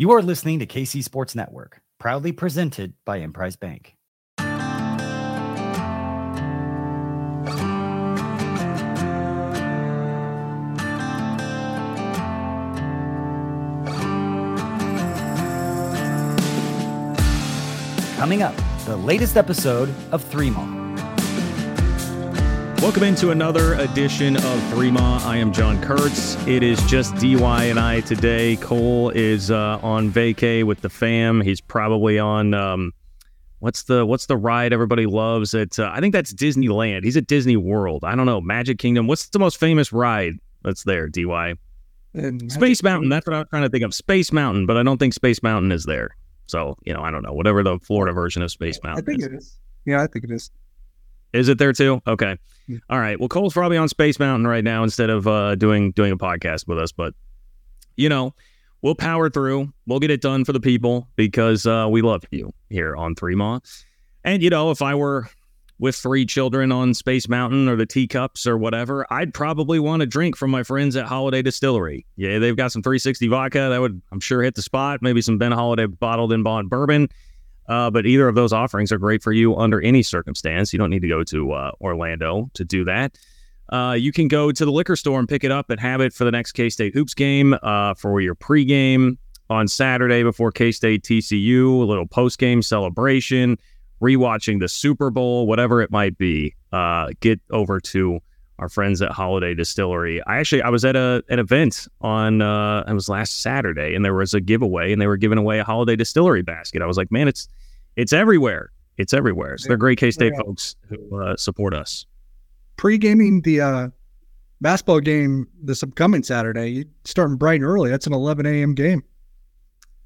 You are listening to KC Sports Network, proudly presented by Emprise Bank. Coming up, the latest episode of Three Maw. Welcome into another edition of Three Ma. I am John Kurtz. It is just DY and I today. Cole is uh, on vacay with the fam. He's probably on um, what's the what's the ride everybody loves at uh, I think that's Disneyland. He's at Disney World. I don't know Magic Kingdom. What's the most famous ride that's there? DY. Space Mountain. That's what I'm trying to think of. Space Mountain, but I don't think Space Mountain is there. So you know, I don't know. Whatever the Florida version of Space Mountain. I think is. it is. Yeah, I think it is. Is it there too? Okay. All right. Well, Cole's probably on Space Mountain right now instead of uh, doing doing a podcast with us, but you know, we'll power through. We'll get it done for the people because uh, we love you here on Three Maw. And you know, if I were with three children on Space Mountain or the teacups or whatever, I'd probably want a drink from my friends at Holiday Distillery. Yeah, they've got some 360 vodka that would, I'm sure, hit the spot. Maybe some Ben Holiday bottled in bond bourbon. Uh, but either of those offerings are great for you under any circumstance. You don't need to go to uh, Orlando to do that. Uh, you can go to the liquor store and pick it up and have it for the next K State Hoops game uh, for your pregame on Saturday before K State TCU, a little postgame celebration, rewatching the Super Bowl, whatever it might be. Uh, get over to our friends at Holiday Distillery. I actually I was at a an event on uh, it was last Saturday, and there was a giveaway, and they were giving away a Holiday Distillery basket. I was like, man, it's it's everywhere. It's everywhere. So they're great K State Yeah. folks who uh, support us. Pre-gaming the uh, basketball game this upcoming Saturday, starting bright and early. That's an 11 a.m. game.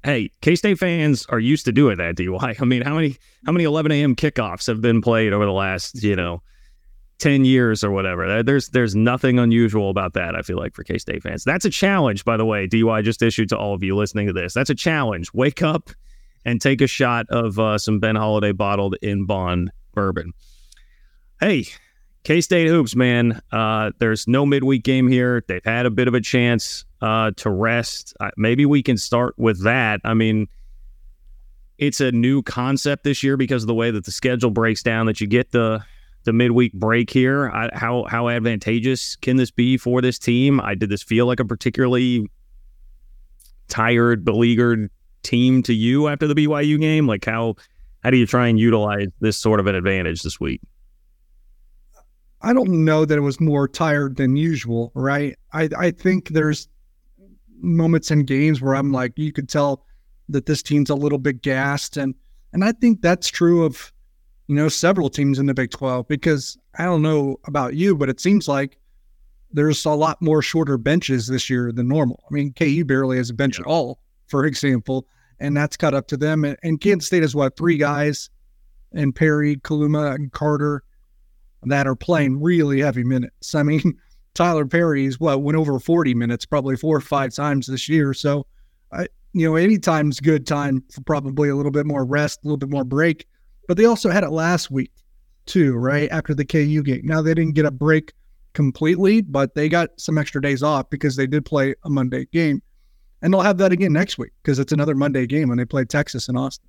Hey, K State fans are used to doing that. DY. I mean, how many how many 11 a.m. kickoffs have been played over the last you know 10 years or whatever? There's there's nothing unusual about that. I feel like for K State fans, that's a challenge. By the way, DY just issued to all of you listening to this. That's a challenge. Wake up and take a shot of uh, some Ben Holiday bottled in bond bourbon. Hey, K State hoops, man. Uh, there's no midweek game here. They've had a bit of a chance uh, to rest. Uh, maybe we can start with that. I mean, it's a new concept this year because of the way that the schedule breaks down. That you get the the midweek break here. I, how how advantageous can this be for this team? I did this feel like a particularly tired, beleaguered team to you after the BYU game? Like how how do you try and utilize this sort of an advantage this week? I don't know that it was more tired than usual, right? I, I think there's moments in games where I'm like, you could tell that this team's a little bit gassed. And, and I think that's true of, you know, several teams in the Big 12 because I don't know about you, but it seems like there's a lot more shorter benches this year than normal. I mean, KU barely has a bench at all, for example, and that's cut up to them. And, and Kansas State has what, three guys and Perry, Kaluma, and Carter that are playing really heavy minutes. I mean, Tylor Perry's what went over 40 minutes probably four or five times this year. So, I you know, anytime's good time for probably a little bit more rest, a little bit more break. But they also had it last week too, right after the KU game. Now they didn't get a break completely, but they got some extra days off because they did play a Monday game, and they'll have that again next week because it's another Monday game when they play Texas and Austin.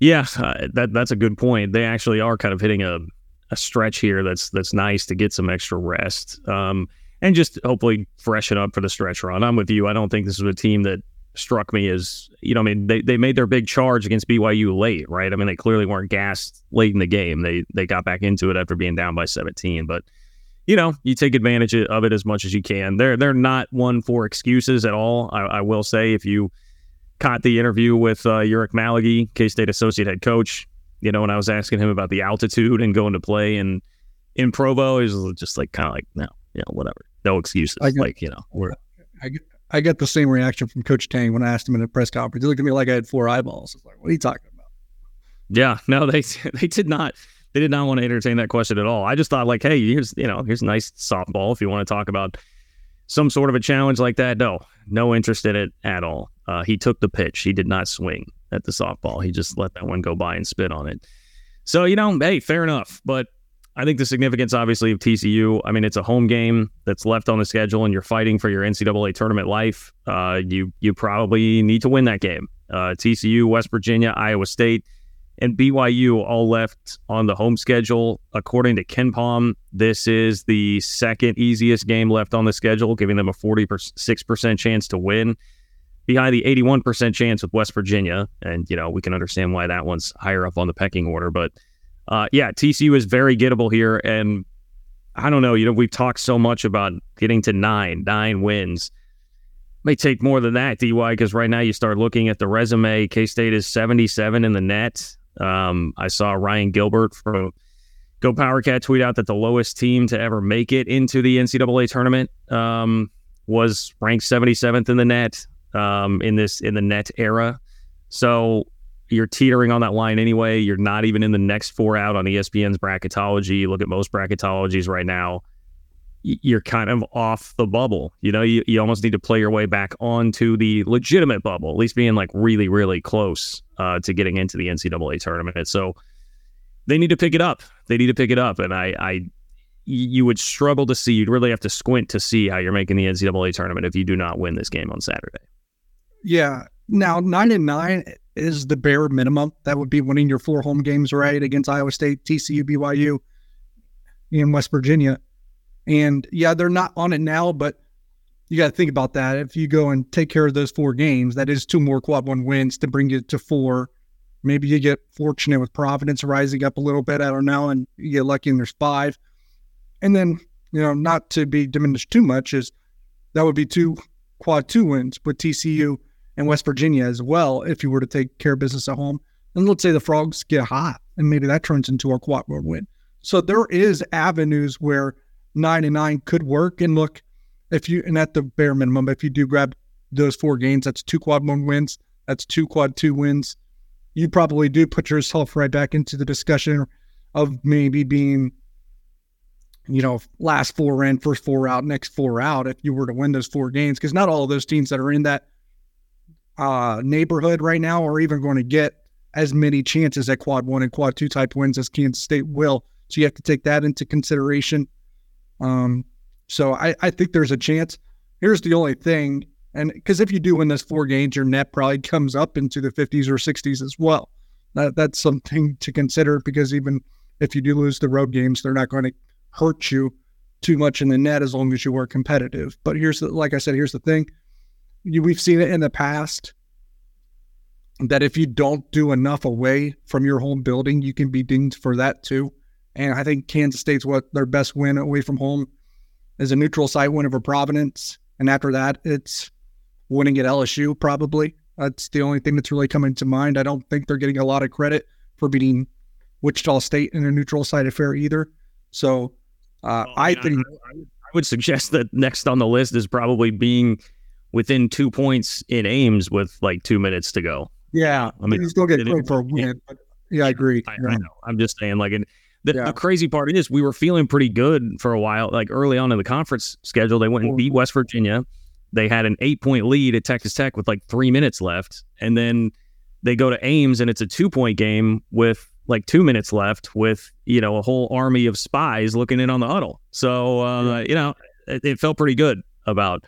Yeah, uh, that that's a good point. They actually are kind of hitting a, a stretch here that's that's nice to get some extra rest um, and just hopefully freshen up for the stretch run. I'm with you. I don't think this is a team that struck me as you know. I mean, they, they made their big charge against BYU late, right? I mean, they clearly weren't gassed late in the game. They they got back into it after being down by 17, but. You know, you take advantage of it as much as you can. They're they're not one for excuses at all. I, I will say, if you caught the interview with uh, Ulric Maligi, K State associate head coach. You know, when I was asking him about the altitude and going to play in in Provo, he was just like kind of like, no, you know, whatever, no excuses. Get- like you know, we're I I get the same reaction from Coach Tang when I asked him in a press conference. He looked at me like I had four eyeballs. I was like, "What are you talking about?" yeah, no, they they did not they did not want to entertain that question at all. I just thought like, hey, here's you know, here's nice softball if you want to talk about some sort of a challenge like that. No, no interest in it at all. Uh, he took the pitch. He did not swing at the softball. He just let that one go by and spit on it. So you know, hey, fair enough. But I think the significance, obviously, of TCU. I mean, it's a home game that's left on the schedule, and you're fighting for your NCAA tournament life. Uh, you you probably need to win that game. Uh, TCU, West Virginia, Iowa State, and BYU all left on the home schedule. According to KenPom, this is the second easiest game left on the schedule, giving them a 46% chance to win, behind the 81% chance with West Virginia. And, you know, we can understand why that one's higher up on the pecking order. But uh, yeah, TCU is very gettable here. And I don't know, you know, we've talked so much about getting to nine, nine wins. May take more than that, DY, because right now you start looking at the resume. K State is 77 in the net. Um, I saw Ryan Gilbert from Go Power Cat tweet out that the lowest team to ever make it into the NCAA tournament um, was ranked 77th in the net um, in this in the net era. So you're teetering on that line anyway. You're not even in the next four out on ESPN's bracketology. You look at most bracketologies right now. You're kind of off the bubble. You know, you, you almost need to play your way back onto the legitimate bubble, at least being like really, really close uh, to getting into the NCAA tournament. So they need to pick it up. They need to pick it up. And I, I, you would struggle to see, you'd really have to squint to see how you're making the NCAA tournament if you do not win this game on Saturday. Yeah. Now, nine and nine is the bare minimum. That would be winning your four home games, right? Against Iowa State, TCU, BYU, and West Virginia. And yeah, they're not on it now, but you got to think about that. If you go and take care of those four games, that is two more quad one wins to bring you to four. Maybe you get fortunate with Providence rising up a little bit. I don't know. And you get lucky and there's five. And then, you know, not to be diminished too much, is that would be two quad two wins with TCU and West Virginia as well if you were to take care of business at home. And let's say the Frogs get hot and maybe that turns into a quad one win. So there is avenues where nine and nine could work. And look, if you and at the bare minimum, if you do grab those four games, that's two quad one wins, that's two quad two wins. You probably do put yourself right back into the discussion of maybe being, you know, last four in, first four out, next four out if you were to win those four games. Because not all of those teams that are in that uh, neighborhood right now are even going to get as many chances at quad one and quad two type wins as Kansas State will. So you have to take that into consideration. Um, so I, I think there's a chance. Here's the only thing, and because if you do win this four games, your net probably comes up into the 50s or 60s as well. That, that's something to consider because even if you do lose the road games, they're not going to hurt you too much in the net as long as you are competitive. But here's the, like I said, here's the thing: we've seen it in the past that if you don't do enough away from your home building, you can be dinged for that too. And I think Kansas State's what their best win away from home is a neutral site win over Providence. And after that, it's winning at LSU, probably. That's the only thing that's really coming to mind. I don't think they're getting a lot of credit for beating Wichita State in a neutral site affair either. So uh, I, think. I, I would suggest that next on the list is probably being within two points in Ames with like two minutes to go. Yeah, I mean, you still get credit for a win. But yeah, I agree. I, yeah. I, know. I'm just saying, like, and the, yeah. the, crazy part is we were feeling pretty good for a while. Like early on in the conference schedule, they went and beat West Virginia. They had an eight point lead at Texas Tech with like three minutes left, and then they go to Ames and it's a two point game with like two minutes left with you know a whole army of spies looking in on the huddle. So uh, yeah. you know it, it felt pretty good about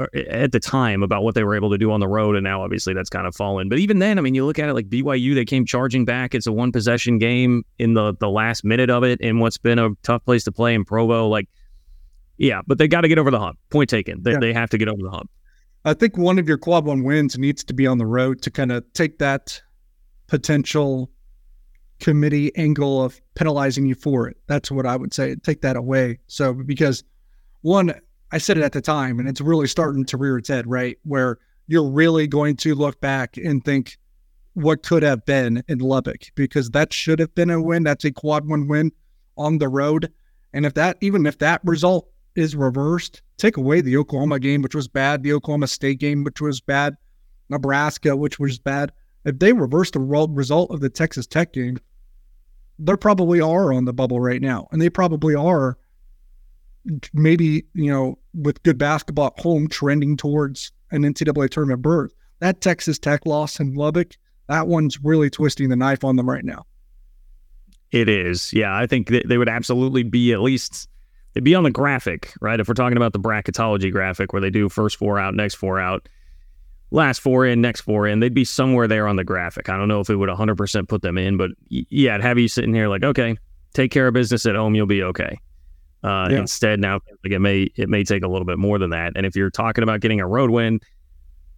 at the time about what they were able to do on the road, and now obviously that's kind of fallen. But even then, I mean, you look at it like BYU, they came charging back. It's a one possession game in the the last minute of it, in what's been a tough place to play in Provo. Like, yeah, but they got to get over the hump. Point taken. They, yeah. they have to get over the hump. I think one of your quad one wins needs to be on the road to kind of take that potential committee angle of penalizing you for it. That's what I would say. Take that away. So because one, I said it at the time, and it's really starting to rear its head, right? Where you're really going to look back and think what could have been in Lubbock because that should have been a win. That's a quad one win on the road. And if that, even if that result is reversed, take away the Oklahoma game, which was bad, the Oklahoma State game, which was bad, Nebraska, which was bad. If they reverse the result of the Texas Tech game, they probably are on the bubble right now. And they probably are maybe, you know, with good basketball at home trending towards an NCAA tournament berth. That Texas Tech loss in Lubbock, that one's really twisting the knife on them right now. It is. Yeah, I think they would absolutely be at least they'd be on the graphic, right? If we're talking about the bracketology graphic where they do first four out, next four out, last four in, next four in, they'd be somewhere there on the graphic. I don't know if it would 100% put them in, but yeah, I'd have you sitting here like, okay, take care of business at home, you'll be okay. Uh, yeah. Instead, now like it may it may take a little bit more than that. And if you're talking about getting a road win,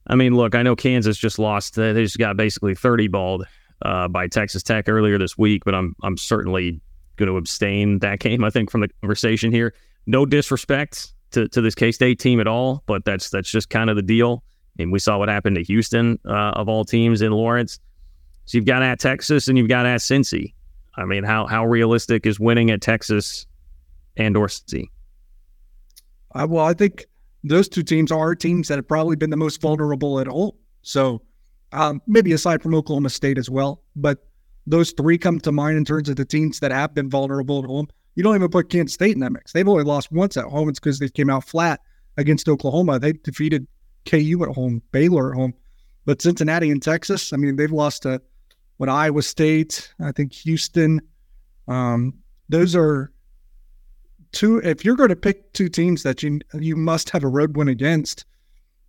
I mean, look, I know Kansas just lost. They just got basically 30 balled uh, by Texas Tech earlier this week, but I'm I'm certainly going to abstain that game. I think from the conversation here. No disrespect to, to this K State team at all, but that's that's just kind of the deal. And we saw what happened to Houston uh, of all teams in Lawrence. So you've got at Texas and you've got at Cincy. I mean, how how realistic is winning at Texas and or Cincy? Uh, well, I think those two teams are teams that have probably been the most vulnerable at all. So um, maybe aside from Oklahoma State as well, but those three come to mind in terms of the teams that have been vulnerable at home. You don't even put Kansas State in that mix. They've only lost once at home. It's because they came out flat against Oklahoma. They defeated KU at home, Baylor at home. But Cincinnati and Texas, I mean, they've lost to what Iowa State, I think Houston. Um, those are two. If you're going to pick two teams that you you must have a road win against,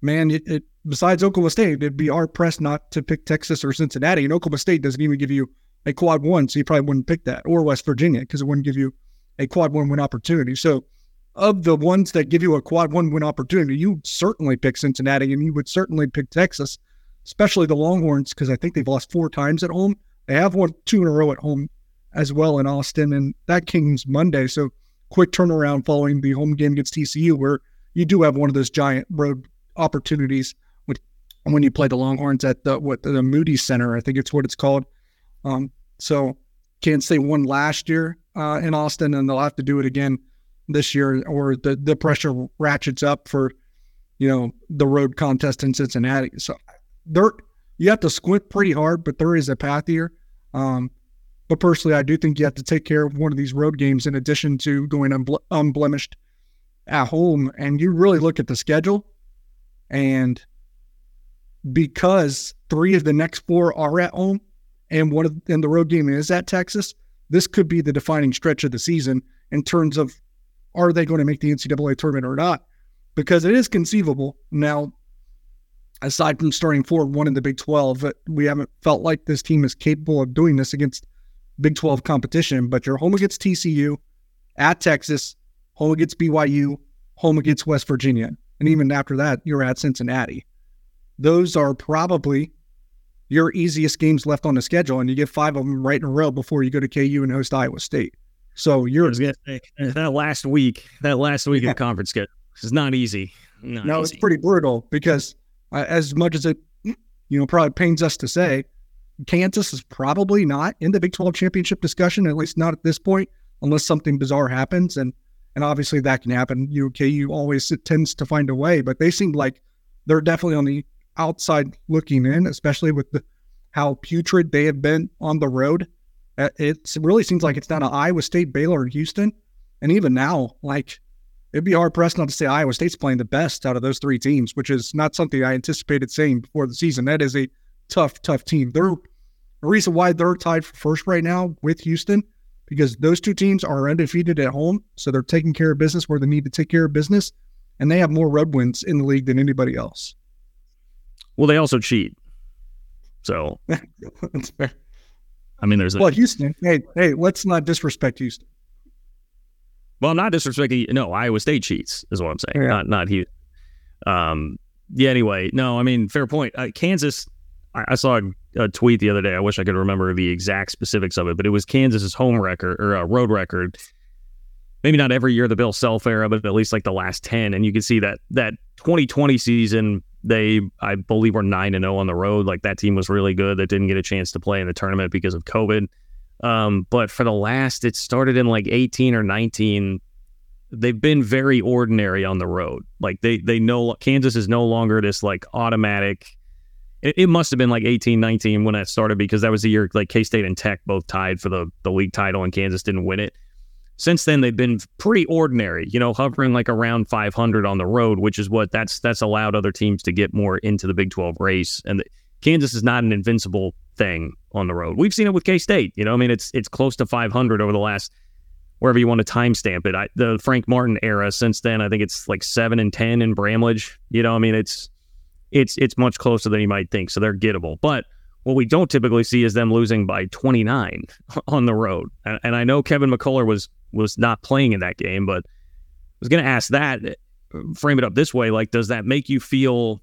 man, it, it besides Oklahoma State, it'd be hard pressed not to pick Texas or Cincinnati. And Oklahoma State doesn't even give you a quad one, so you probably wouldn't pick that, or West Virginia because it wouldn't give you a quad one win opportunity. So, of the ones that give you a quad one win opportunity, you certainly pick Cincinnati, and you would certainly pick Texas, especially the Longhorns because I think they've lost four times at home. They have won two in a row at home as well in Austin, and that game's Monday. So, quick turnaround following the home game against TCU, where you do have one of those giant road opportunities when when you play the Longhorns at the what the Moody Center, I think it's what it's called. Um, so can't say one last year uh, in Austin, and they'll have to do it again this year, or the the pressure ratchets up for you know the road contest in Cincinnati. So there, you have to squint pretty hard, but there is a path here. Um, but personally, I do think you have to take care of one of these road games in addition to going unble- unblemished at home. And you really look at the schedule, and because three of the next four are at home, and one of and the road game is at Texas, this could be the defining stretch of the season in terms of are they going to make the NCAA tournament or not? Because it is conceivable now. Aside from starting four one in the Big Twelve, we haven't felt like this team is capable of doing this against Big Twelve competition. But you're home against TCU, at Texas, home against BYU, home against West Virginia, and even after that, you're at Cincinnati. Those are probably your easiest games left on the schedule, and you get five of them right in a row before you go to KU and host Iowa State. So you're say, that last week, that last week yeah. of conference schedule is not easy. Not no, easy. it's pretty brutal because uh, as much as it, you know, probably pains us to say, Kansas is probably not in the Big 12 championship discussion, at least not at this point, unless something bizarre happens. And and obviously that can happen. You KU always tends to find a way, but they seem like they're definitely on the outside looking in, especially with the, how putrid they have been on the road. Uh, it really seems like it's down to Iowa State, Baylor, and Houston. And even now, like it'd be hard pressed not to say Iowa State's playing the best out of those three teams, which is not something I anticipated saying before the season. That is a tough, tough team. They're the reason why they're tied for first right now with Houston because those two teams are undefeated at home, so they're taking care of business where they need to take care of business, and they have more road wins in the league than anybody else. Well, they also cheat. So that's fair. I mean, there's a, well, Houston. Hey, hey, let's not disrespect Houston. Well, I'm not disrespecting. No, Iowa State cheats is what I'm saying. Yeah. Not not Houston. Um. Yeah. Anyway, no. I mean, fair point. Uh, Kansas. I, saw a, a, tweet the other day. I wish I could remember the exact specifics of it, but it was Kansas's home record or uh, road record. Maybe not every year the Bill Self era, but at least like the last ten. And you can see that that 2020 season they, I believe, were nine and zero oh on the road. Like that team was really good. That didn't get a chance to play in the tournament because of COVID. Um, but for the last, it started in like 18 or 19. They've been very ordinary on the road. Like they, they know Kansas is no longer this like automatic. It, it must have been like 18, 19 when I started because that was the year like K State and Tech both tied for the the league title and Kansas didn't win it since then they've been pretty ordinary, you know, hovering like around 500 on the road, which is what that's that's allowed other teams to get more into the Big 12 race. And the, Kansas is not an invincible thing on the road. We've seen it with K State. You know, I mean, it's it's close to 500 over the last wherever you want to timestamp it. I, the Frank Martin era. Since then, I think it's like seven and ten in Bramlage. You know, I mean, it's it's it's much closer than you might think. So they're gettable. But what we don't typically see is them losing by 29 on the road. And, and I know Kevin McCullar was was not playing in that game, but I was going to ask that. Eh, frame it up this way: like, does that make you feel?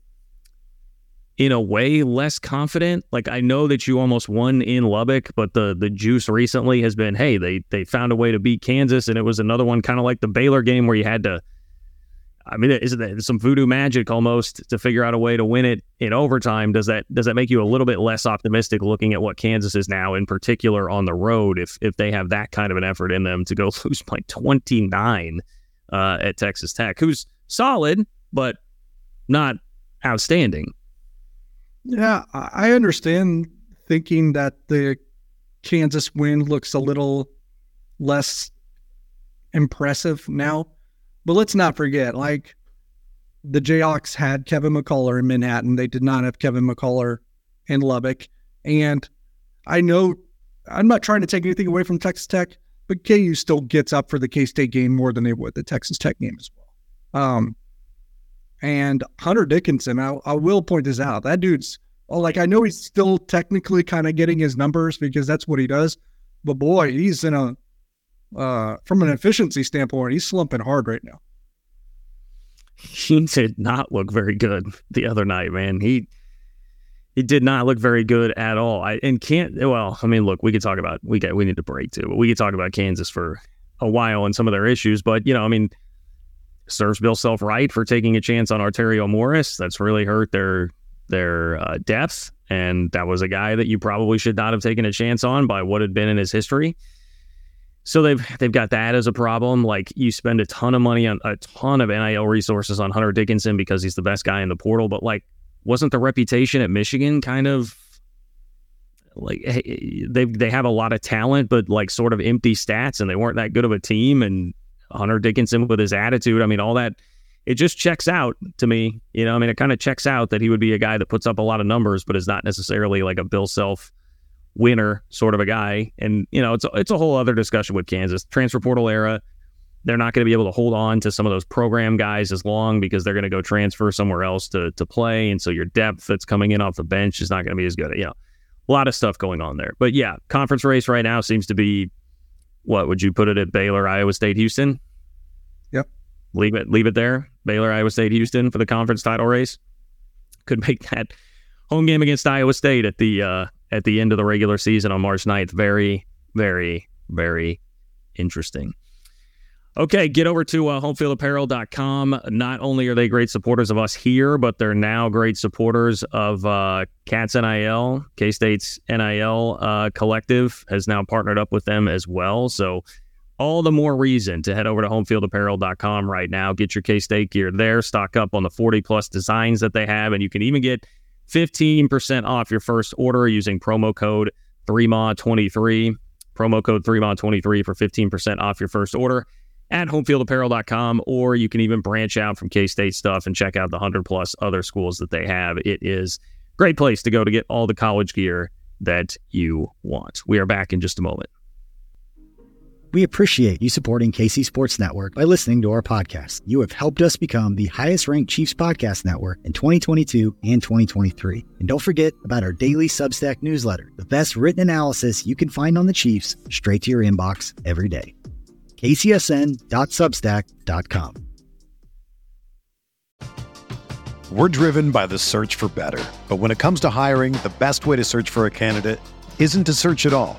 in a way less confident. Like I know that you almost won in Lubbock, but the the juice recently has been, hey, they they found a way to beat Kansas, and it was another one kind of like the Baylor game where you had to. I mean, isn't that some voodoo magic almost to figure out a way to win it in overtime? Does that does that make you a little bit less optimistic looking at what Kansas is now, in particular on the road, if if they have that kind of an effort in them to go lose by twenty nine uh, at Texas Tech, who's solid but not outstanding. Yeah, I understand thinking that the Kansas win looks a little less impressive now. But let's not forget, like the Jayhawks had Kevin McCullar in Manhattan. They did not have Kevin McCullar in Lubbock. And I know I'm not trying to take anything away from Texas Tech, but KU still gets up for the K State game more than they would the Texas Tech game as well. Um, and Hunter Dickinson, I, I will point this out. That dude's oh, like I know he's still technically kind of getting his numbers because that's what he does. But boy, he's in a uh, from an efficiency standpoint, he's slumping hard right now. He did not look very good the other night, man. He he did not look very good at all. I and can't well, I mean, look, we could talk about we get we need to break too, but we could talk about Kansas for a while and some of their issues. But you know, I mean, serves Bill Self right for taking a chance on Arterio Morris. That's really hurt their their uh, depth, and that was a guy that you probably should not have taken a chance on by what had been in his history. So they've they've got that as a problem. Like you spend a ton of money on a ton of NIL resources on Hunter Dickinson because he's the best guy in the portal, but like wasn't the reputation at Michigan kind of like they they have a lot of talent, but like sort of empty stats, and they weren't that good of a team. And Hunter Dickinson with his attitude. I mean, all that it just checks out to me. You know, I mean, it kind of checks out that he would be a guy that puts up a lot of numbers, but is not necessarily like a Bill Self winner sort of a guy. And you know, it's a, it's a whole other discussion with Kansas transfer portal era. They're not going to be able to hold on to some of those program guys as long because they're going to go transfer somewhere else to to play, and so your depth that's coming in off the bench is not going to be as good. You know, a lot of stuff going on there. But yeah, conference race right now seems to be what would you put it at Baylor, Iowa State, Houston? Yep. Leave it leave it there. Baylor, Iowa State, Houston for the conference title race. Could make that home game against Iowa State at the uh, at the end of the regular season on March 9th. Very, very, very interesting. Okay, get over to uh, homefieldapparel.com. Not only are they great supporters of us here, but they're now great supporters of uh, Cats NIL. K State's NIL uh, collective has now partnered up with them as well. So, all the more reason to head over to homefieldapparel.com right now. Get your K State gear there. Stock up on the 40 plus designs that they have, and you can even get 15% off your first order using promo code 3MA23. Promo code 3MA23 for 15% off your first order at homefieldapparel.com, or you can even branch out from K State stuff and check out the 100 plus other schools that they have. It is great place to go to get all the college gear that you want. We are back in just a moment. We appreciate you supporting KC Sports Network by listening to our podcast. You have helped us become the highest ranked Chiefs podcast network in 2022 and 2023. And don't forget about our daily Substack newsletter, the best written analysis you can find on the Chiefs straight to your inbox every day kcsn.substack.com. We're driven by the search for better. But when it comes to hiring, the best way to search for a candidate isn't to search at all.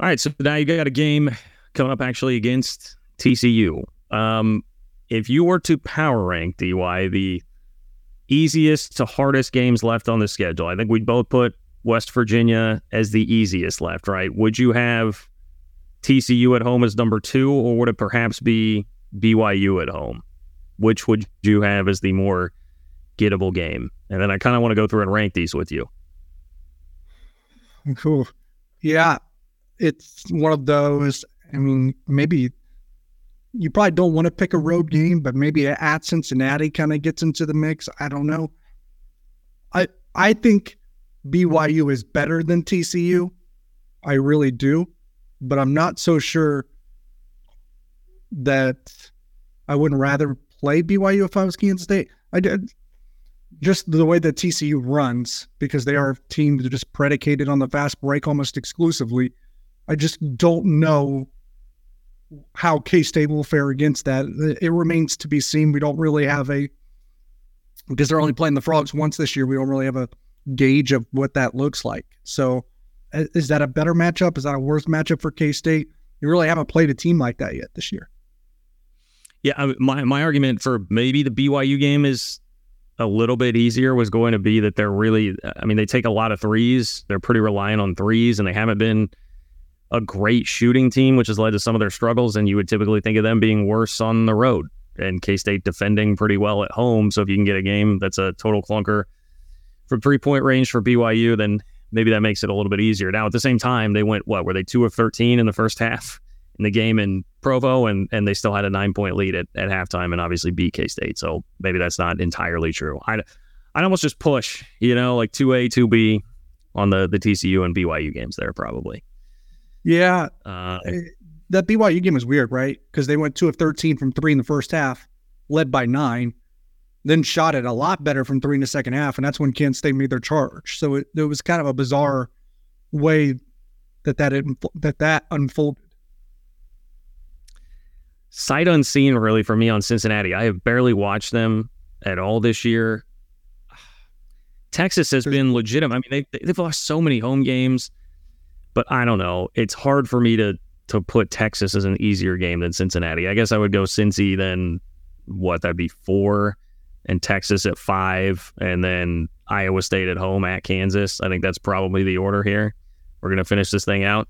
All right, so now you got a game coming up actually against TCU. Um, if you were to power rank DY the easiest to hardest games left on the schedule, I think we'd both put West Virginia as the easiest left, right? Would you have TCU at home as number two, or would it perhaps be BYU at home? Which would you have as the more gettable game? And then I kind of want to go through and rank these with you. Cool. Yeah, it's one of those. I mean, maybe you probably don't want to pick a road game, but maybe at Cincinnati kind of gets into the mix. I don't know. I I think BYU is better than TCU. I really do, but I'm not so sure that I wouldn't rather play BYU if I was Kansas State. I did just the way that TCU runs because they are a team that just predicated on the fast break almost exclusively. I just don't know how K State will fare against that. It remains to be seen. We don't really have a because they're only playing the frogs once this year. We don't really have a gauge of what that looks like. So, is that a better matchup? Is that a worse matchup for K State? You really haven't played a team like that yet this year. Yeah, my my argument for maybe the BYU game is a little bit easier was going to be that they're really. I mean, they take a lot of threes. They're pretty reliant on threes, and they haven't been a great shooting team, which has led to some of their struggles. And you would typically think of them being worse on the road. And K State defending pretty well at home. So if you can get a game that's a total clunker from three point range for BYU, then maybe that makes it a little bit easier. Now at the same time, they went what were they two of thirteen in the first half in the game in Provo, and and they still had a nine point lead at, at halftime, and obviously beat K State. So maybe that's not entirely true. I I'd almost just push, you know, like two A, two B on the the TCU and BYU games there probably. Yeah. Uh, that BYU game was weird, right? Because they went two of 13 from three in the first half, led by nine, then shot it a lot better from three in the second half. And that's when Kansas State made their charge. So it, it was kind of a bizarre way that that, that that unfolded. Sight unseen, really, for me on Cincinnati. I have barely watched them at all this year. Texas has been legitimate. I mean, they, they've lost so many home games but I don't know. It's hard for me to to put Texas as an easier game than Cincinnati. I guess I would go Cincy then what that'd be four and Texas at five and then Iowa State at home at Kansas. I think that's probably the order here. We're gonna finish this thing out.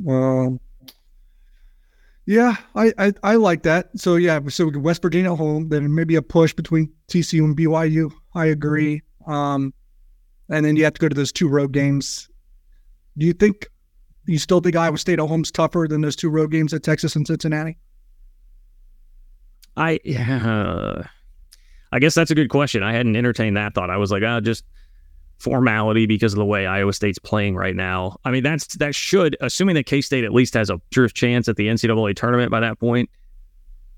Well, yeah, I, I, I like that. So yeah, so West Virginia home, then maybe a push between TCU and BYU. I agree. Um, and then you have to go to those two road games do you think you still think Iowa State at home's tougher than those two road games at Texas and Cincinnati? I yeah, I guess that's a good question. I hadn't entertained that thought. I was like, oh, just formality because of the way Iowa State's playing right now. I mean, that's that should, assuming that K State at least has a true chance at the NCAA tournament by that point,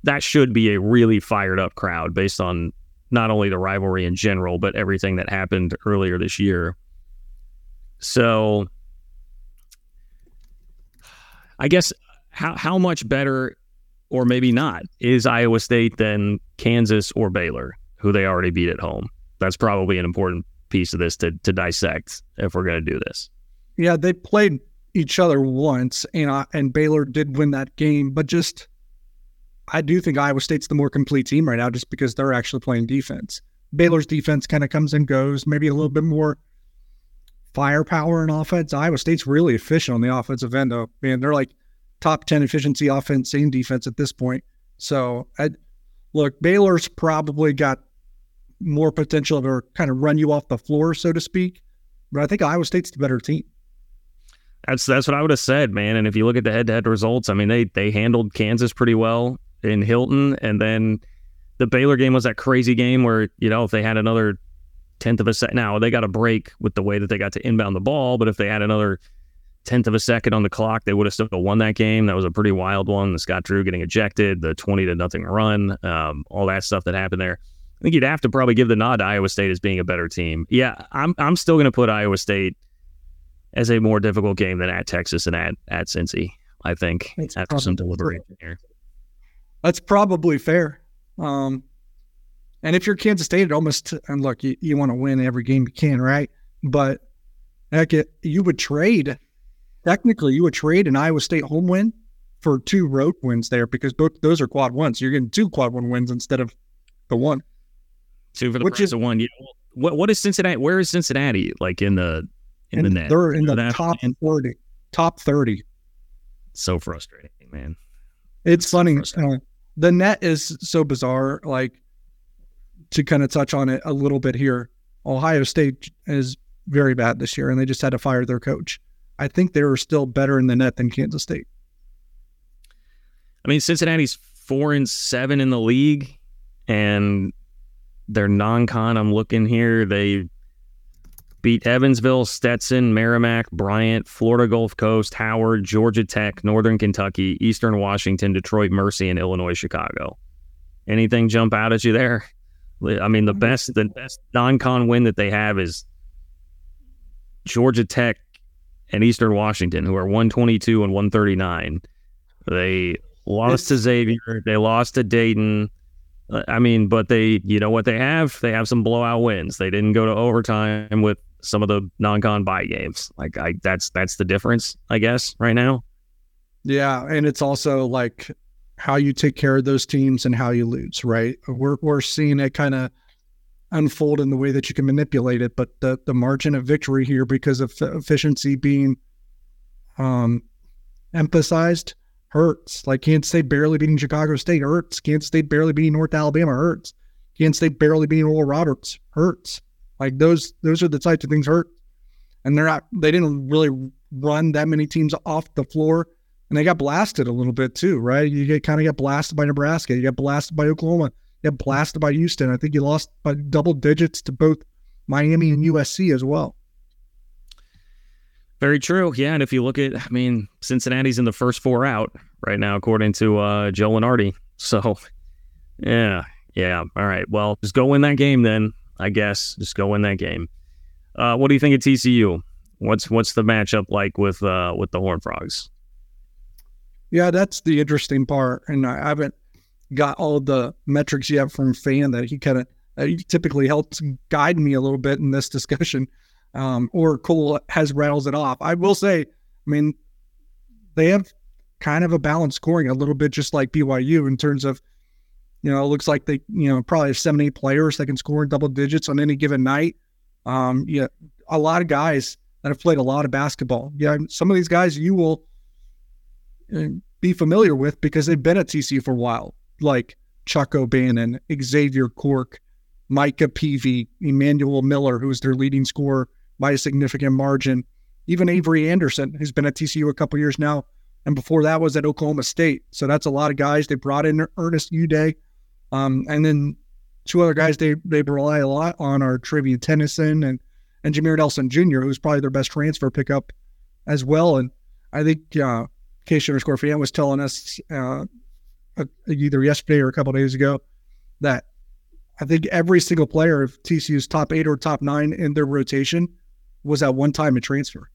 that should be a really fired up crowd based on not only the rivalry in general, but everything that happened earlier this year. So I guess how how much better, or maybe not, is Iowa State than Kansas or Baylor, who they already beat at home? That's probably an important piece of this to to dissect if we're going to do this. Yeah, they played each other once, and uh, and Baylor did win that game, but just I do think Iowa State's the more complete team right now, just because they're actually playing defense. Baylor's defense kind of comes and goes, maybe a little bit more firepower in offense. Iowa State's really efficient on the offensive end, though. Man, they're like top 10 efficiency offense and defense at this point. So, I, look, Baylor's probably got more potential to kind of run you off the floor, so to speak. But I think Iowa State's the better team. That's that's what I would have said, man. And if you look at the head-to-head results, I mean, they they handled Kansas pretty well in Hilton, and then the Baylor game was that crazy game where you know if they had another tenth of a second, now they got a break with the way that they got to inbound the ball, but if they had another tenth of a second on the clock, they would have still won that game. That was a pretty wild one. The Scott Drew getting ejected, the twenty to nothing run, um, all that stuff that happened there. I think you'd have to probably give the nod to Iowa State as being a better team. Yeah, I'm I'm still going to put Iowa State as a more difficult game than at Texas and at at Cincy. I think It's after some deliberation here. That's probably fair. Um, and if you're Kansas State, it almost and look, you, you want to win every game you can, right? But heck, it, you would trade. Technically, you would trade an Iowa State home win for two road wins there because both those are quad ones. You're getting two quad one wins instead of the one. Two for the Which price is- of one. Yeah. What what is Cincinnati? Where is Cincinnati? Like in the in and the net? they're in the That- top forty, top thirty. So frustrating, man. It's funny. frustrating. Uh, the net is so bizarre. Like to kind of touch on it a little bit here. Ohio State is very bad this year, and they just had to fire their coach. I think they were still better in the net than Kansas State. I mean, Cincinnati's four and seven in the league, and they're non-con. I'm looking here. They beat Evansville, Stetson, Merrimack, Bryant, Florida Gulf Coast, Howard, Georgia Tech, Northern Kentucky, Eastern Washington, Detroit Mercy, and Illinois Chicago. Anything jump out at you there? I mean, the mm-hmm. best the best non-con win that they have is Georgia Tech and Eastern Washington, who are 122 and 139. They lost to Xavier. They lost to Dayton. I mean, but they, you know what they have? They have some blowout wins. They didn't go to overtime with some of the non-con buy games. Like I, that's that's the difference, I guess, right now. Yeah, and it's also like how you take care of those teams and how you lose, right? We're we're seeing it kind of unfold in the way that you can manipulate it, but the the margin of victory here because of efficiency being um emphasized hurts. Like Kansas State barely beating Chicago State hurts. Kansas State barely beating North Alabama hurts. Kansas State barely beating Oral Roberts hurts. Like those those are the types of things hurt. And they're not they didn't really run that many teams off the floor and they got blasted a little bit too, right? You get kind of get blasted by Nebraska, you get blasted by Oklahoma, you get blasted by Houston. I think you lost by double digits to both Miami and USC as well. Very true. Yeah, and if you look at, I mean, Cincinnati's in the first four out right now, according to uh, Joe Lunardi. So, yeah, yeah. All right. Well, just go win that game then. I guess just go win that game. Uh, what do you think of TCU? What's what's the matchup like with uh, with the Horn Frogs? Yeah, that's the interesting part, and I haven't got all the metrics yet from Fan that he kind of uh, typically helps guide me a little bit in this discussion. Um, or Cole has rattles it off. I will say, I mean, they have kind of a balanced scoring a little bit, just like BYU in terms of, you know, it looks like they, you know, probably have seven, eight players that can score in double digits on any given night. Um, yeah, a lot of guys that have played a lot of basketball. Yeah, some of these guys you will be familiar with because they've been at TCU for a while, like Chuck O'Bannon, Xavier Cork, Micah Peavy, Emmanuel Miller, who is their leading scorer by a significant margin. Even Avery Anderson, who's been at TCU a couple years now, and before that was at Oklahoma State. So that's a lot of guys. They brought in Ernest Udeh, um, and then two other guys they they rely a lot on are Trevian Tennyson and and Jameer Nelson Jr., who's probably their best transfer pickup as well. And I think uh, Case underscore fan was telling us uh, uh, either yesterday or a couple days ago that I think every single player of TCU's top eight or top nine in their rotation was at one time a transfer.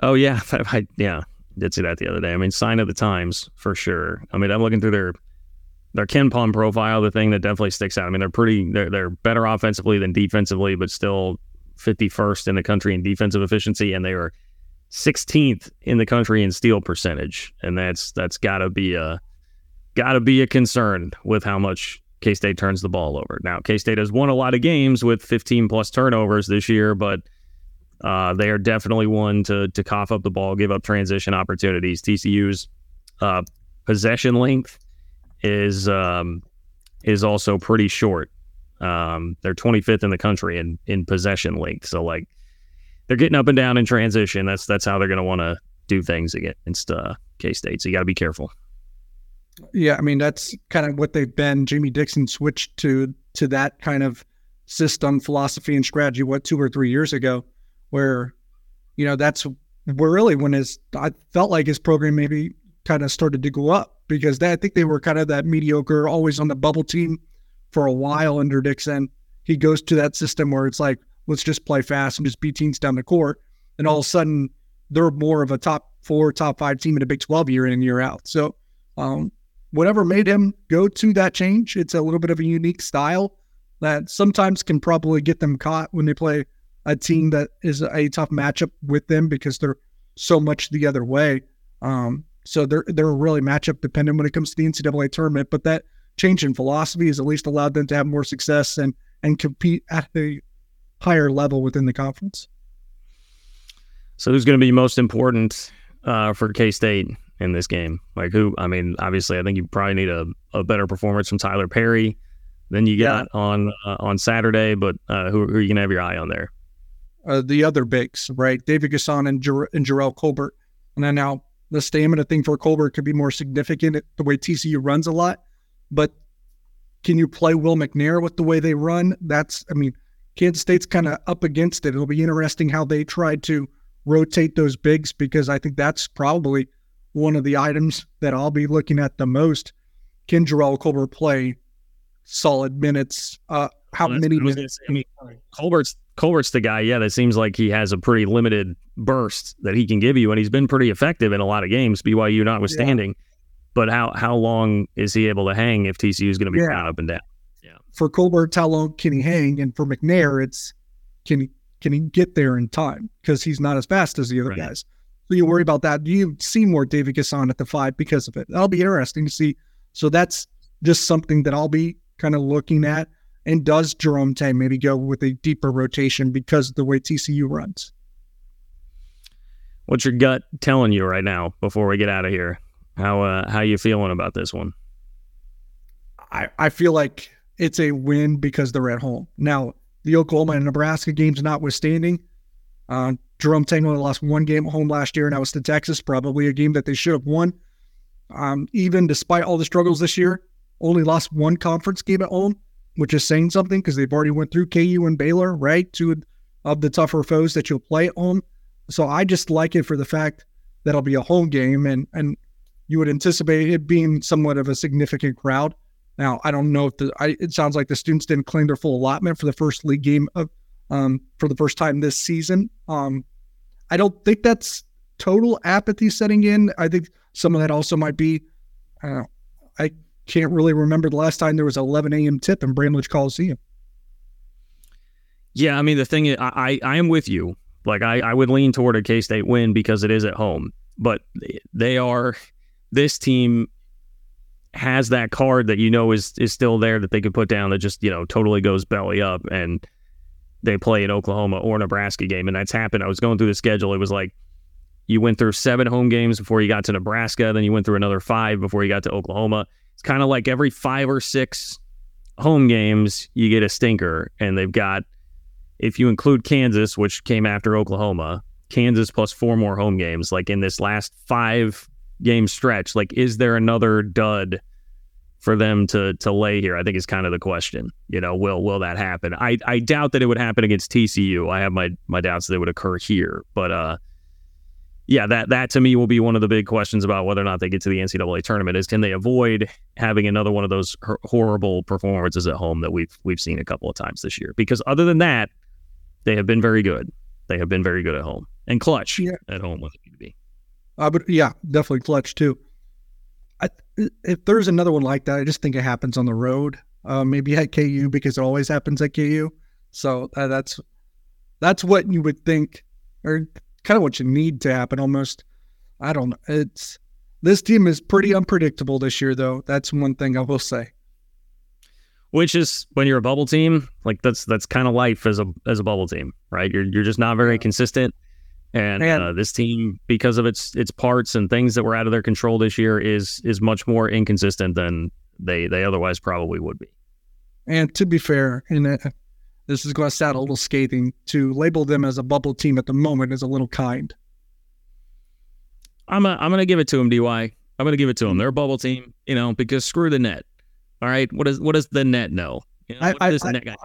Oh yeah, I, yeah, did see that the other day. I mean, sign of the times for sure. I mean, I'm looking through their their KenPom profile. The thing that definitely sticks out. I mean, they're pretty. They're they're better offensively than defensively, but still 51st in the country in defensive efficiency, and they are 16th in the country in steal percentage, and that's that's got to be a got to be a concern with how much K State turns the ball over. Now, K State has won a lot of games with 15 plus turnovers this year, but uh, they are definitely one to to cough up the ball, give up transition opportunities. TCU's uh, possession length is um, is also pretty short. Um, they're 25th in the country in in possession length. So like they're getting up and down in transition. That's that's how they're going to want to do things against uh, K State. So you got to be careful. Yeah, I mean that's kind of what they've been. Jamie Dixon switched to to that kind of system, philosophy, and strategy. What two or three years ago, where you know that's really when his I felt like his program maybe kind of started to go up because they, I think they were kind of that mediocre, always on the bubble team for a while under Dixon. He goes to that system where it's like let's just play fast and just beat teams down the court, and all of a sudden they're more of a top four, top five team in a Big Twelve year in and year out. So. Um, whatever made him go to that change, it's a little bit of a unique style that sometimes can probably get them caught when they play a team that is a tough matchup with them because they're so much the other way. Um, so they're they're really matchup dependent when it comes to the NCAA tournament. But that change in philosophy has at least allowed them to have more success and and compete at a higher level within the conference. So who's going to be most important uh, for K State in this game? Like who? I mean, obviously, I think you probably need a, a better performance from Tylor Perry than you got yeah. on uh, on Saturday. But uh, who, who are you gonna have your eye on there? Uh, the other bigs, right? David N'Guessan and, Jer- and Jerrell Colbert. And then now the stamina thing for Colbert could be more significant the way TCU runs a lot. But can you play Will McNair with the way they run? That's, I mean, Kansas State's kind of up against it. It'll be interesting how they try to rotate those bigs because I think that's probably one of the items that I'll be looking at the most. Can Jerrell Colbert play solid minutes? Uh, how well, many minutes? I mean, Colbert's Colbert's the guy, yeah, that seems like he has a pretty limited burst that he can give you, and he's been pretty effective in a lot of games, BYU notwithstanding. Yeah. But how how long is he able to hang if TCU is going to be yeah. up and down? For Colbert, how long can he hang? And for McNair, it's can he can he get there in time because he's not as fast as the other right. guys. So you worry about that. Do you see more David N'Guessan at the five because of it. That'll be interesting to see. So that's just something that I'll be kind of looking at. And does Jerome Tang maybe go with a deeper rotation because of the way TCU runs? What's your gut telling you right now before we get out of here? How uh, how you feeling about this one? I, I feel like it's a win because they're at home. Now, the Oklahoma and Nebraska games notwithstanding, uh, Jerome Tang only lost one game at home last year, and that was to Texas, probably a game that they should have won. Um, even despite all the struggles this year, only lost one conference game at home, which is saying something because they've already went through KU and Baylor, right? Two of the tougher foes that you'll play at home. So I just like it for the fact that it'll be a home game, and and you would anticipate it being somewhat of a significant crowd. Now I don't know if the I, it sounds like the students didn't claim their full allotment for the first league game of um, for the first time this season. Um, I don't think that's total apathy setting in. I think some of that also might be, I can't really remember the last time there was 11 a.m. tip in Bramlage Coliseum. Yeah, I mean the thing is, I I am with you. Like I I would lean toward a K State win because it is at home, but they are this team has that card that you know is is still there that they could put down that just you know totally goes belly up and they play an Oklahoma or Nebraska game, and that's happened. I was going through the schedule. It was like you went through seven home games before you got to Nebraska, then you went through another five before you got to Oklahoma. It's kind of like every five or six home games, you get a stinker, and they've got, if you include Kansas, which came after Oklahoma, Kansas plus four more home games, like in this last five game stretch, like is there another dud for them to to lay here? I think is kind of the question. You know, will will that happen? I I doubt that it would happen against TCU. I have my my doubts that it would occur here, but uh, yeah, that that to me will be one of the big questions about whether or not they get to the NCAA tournament is can they avoid having another one of those horrible performances at home that we've we've seen a couple of times this year? Because other than that, they have been very good. They have been very good at home, and clutch Yeah. at home with the B2B. Uh, but yeah, definitely clutch too. I, if there's another one like that, I just think it happens on the road. Uh, maybe at KU because it always happens at KU. So uh, that's that's what you would think, or kind of what you need to happen. Almost, I don't know. It's this team is pretty unpredictable this year, though. That's one thing I will say. Which is when you're a bubble team, like that's that's kind of life as a as a bubble team, right? You're you're just not very consistent. And uh, this team, because of its its parts and things that were out of their control this year, is is much more inconsistent than they they otherwise probably would be. And to be fair, and uh, this is going to sound a little scathing, to label them as a bubble team at the moment is a little kind. I'm a, I'm gonna give it to them, Dy. I'm gonna give it to them. They're a bubble team, you know, because screw the net. All right, what does what does the net know? You know, I, what I, I, net guy?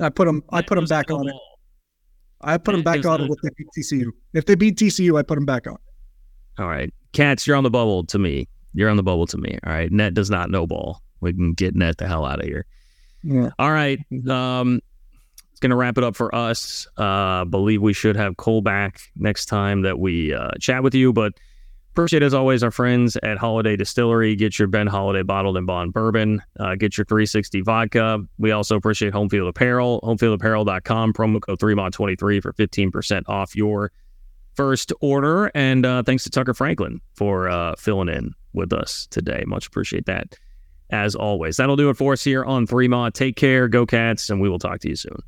I, put them. I put them back on it. ball. I put them back on if they beat TCU. If they beat TCU, I put them back on. All right, cats, you're on the bubble to me. You're on the bubble to me. All right, net does not know ball. We can get net the hell out of here. Yeah. All right. Um, it's going to wrap it up for us. Uh, believe we should have Cole back next time that we uh, chat with you. But appreciate, as always, our friends at Holladay Distillery. Get your Ben Holladay bottled and bond bourbon. Uh, get your 360 vodka. We also appreciate Homefield Apparel. Homefieldapparel.com. Promo code 3MOD23 for 15% off your first order. And uh, thanks to Tucker Franklin for uh, filling in with us today. Much appreciate that as always. That'll do it for us here on Three Mod. Take care, go Cats, and we will talk to you soon.